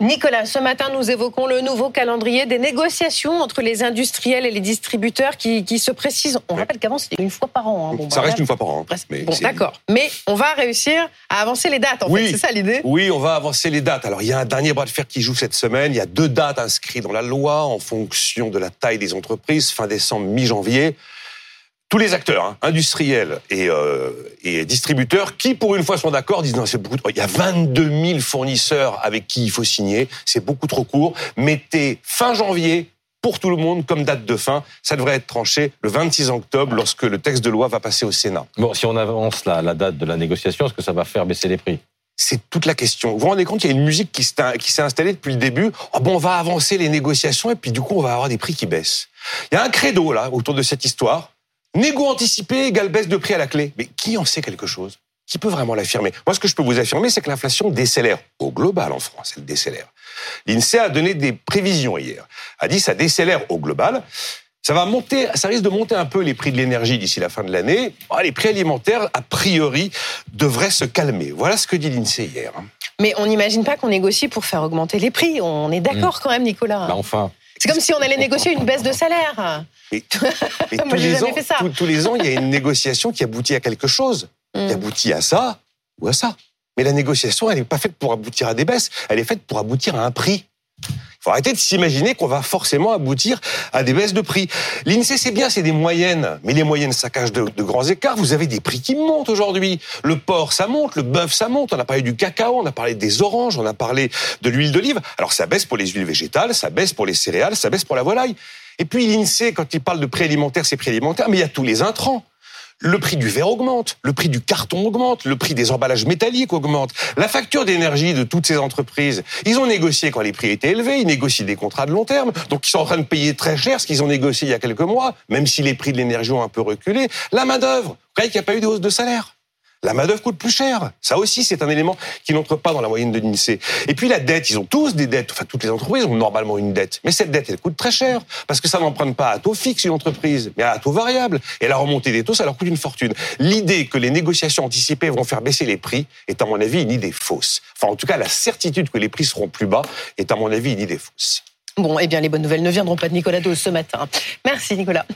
Nicolas, ce matin, nous évoquons le nouveau calendrier des négociations entre les industriels et les distributeurs qui, se précisent. On rappelle qu'avant, c'était une fois par an. Hein. ça reste une fois par an. Mais bon, d'accord. Mais on va réussir à avancer les dates, en oui. fait. C'est ça l'idée Oui, on va avancer les dates. Alors, il y a un dernier bras de fer qui joue cette semaine. Il y a deux dates inscrites dans la loi en fonction de la taille des entreprises, fin décembre, mi-janvier tous les acteurs, hein, industriels et, euh, et, distributeurs, qui pour une fois sont d'accord, disent non, c'est beaucoup. Trop... Il y a 22 000 fournisseurs avec qui il faut signer, c'est beaucoup trop court. Mettez fin janvier pour tout le monde comme date de fin. Ça devrait être tranché le 26 octobre lorsque le texte de loi va passer au Sénat. Bon, si on avance la, la date de la négociation, est-ce que ça va faire baisser les prix? C'est toute la question. Vous vous rendez compte, il y a une musique qui s'est installée depuis le début. Oh bon, on va avancer les négociations et puis du coup, on va avoir des prix qui baissent. Il y a un credo là autour de cette histoire. Négo anticipé égale baisse de prix à la clé. Mais qui en sait quelque chose? Qui peut vraiment l'affirmer? Moi, ce que je peux vous affirmer, c'est que l'inflation décélère au global en France. Elle décélère. L'INSEE a donné des prévisions hier. A dit ça décélère au global. Ça va monter, ça risque de monter un peu les prix de l'énergie d'ici la fin de l'année. Les prix alimentaires, a priori, devraient se calmer. Voilà ce que dit l'INSEE hier. Hein. Mais on n'imagine pas qu'on négocie pour faire augmenter les prix. On est d'accord mmh. quand même, Nicolas. Bah enfin. C'est comme si on allait négocier une baisse de salaire. Mais, tous, les ans, tous, les ans, il y a une négociation qui aboutit à quelque chose. Qui mm. aboutit à ça ou à ça. Mais la négociation, elle n'est pas faite pour aboutir à des baisses. Elle est faite pour aboutir à un prix. Faut arrêter de s'imaginer qu'on va forcément aboutir à des baisses de prix. L'INSEE, c'est bien, c'est des moyennes. Mais les moyennes, ça cache de, grands écarts. Vous avez des prix qui montent aujourd'hui. Le porc, ça monte. Le bœuf, ça monte. On a parlé du cacao, on a parlé des oranges, on a parlé de l'huile d'olive. Alors ça baisse pour les huiles végétales, ça baisse pour les céréales, ça baisse pour la volaille. Et puis l'INSEE, quand il parle de prix alimentaire, c'est prix alimentaire, mais il y a tous les intrants. Le prix du verre augmente, le prix du carton augmente, le prix des emballages métalliques augmente, la facture d'énergie de toutes ces entreprises. Ils ont négocié quand les prix étaient élevés, ils négocient des contrats de long terme, donc ils sont en train de payer très cher ce qu'ils ont négocié il y a quelques mois, même si les prix de l'énergie ont un peu reculé. La main d'œuvre, qu'il n'y a pas eu de hausse de salaire? La main-d'œuvre coûte plus cher. Ça aussi, c'est un élément qui n'entre pas dans la moyenne de l'INSEE. Et puis la dette, ils ont tous des dettes. Enfin, toutes les entreprises ont normalement une dette. Mais cette dette, elle coûte très cher. Parce que ça n'emprunte pas à taux fixe une entreprise, mais à taux variable. Et la remontée des taux, ça leur coûte une fortune. L'idée que les négociations anticipées vont faire baisser les prix est, à mon avis, une idée fausse. Enfin, en tout cas, la certitude que les prix seront plus bas est, à mon avis, une idée fausse. Bon, eh bien, les bonnes nouvelles ne viendront pas de Nicolas Dose ce matin. Merci, Nicolas.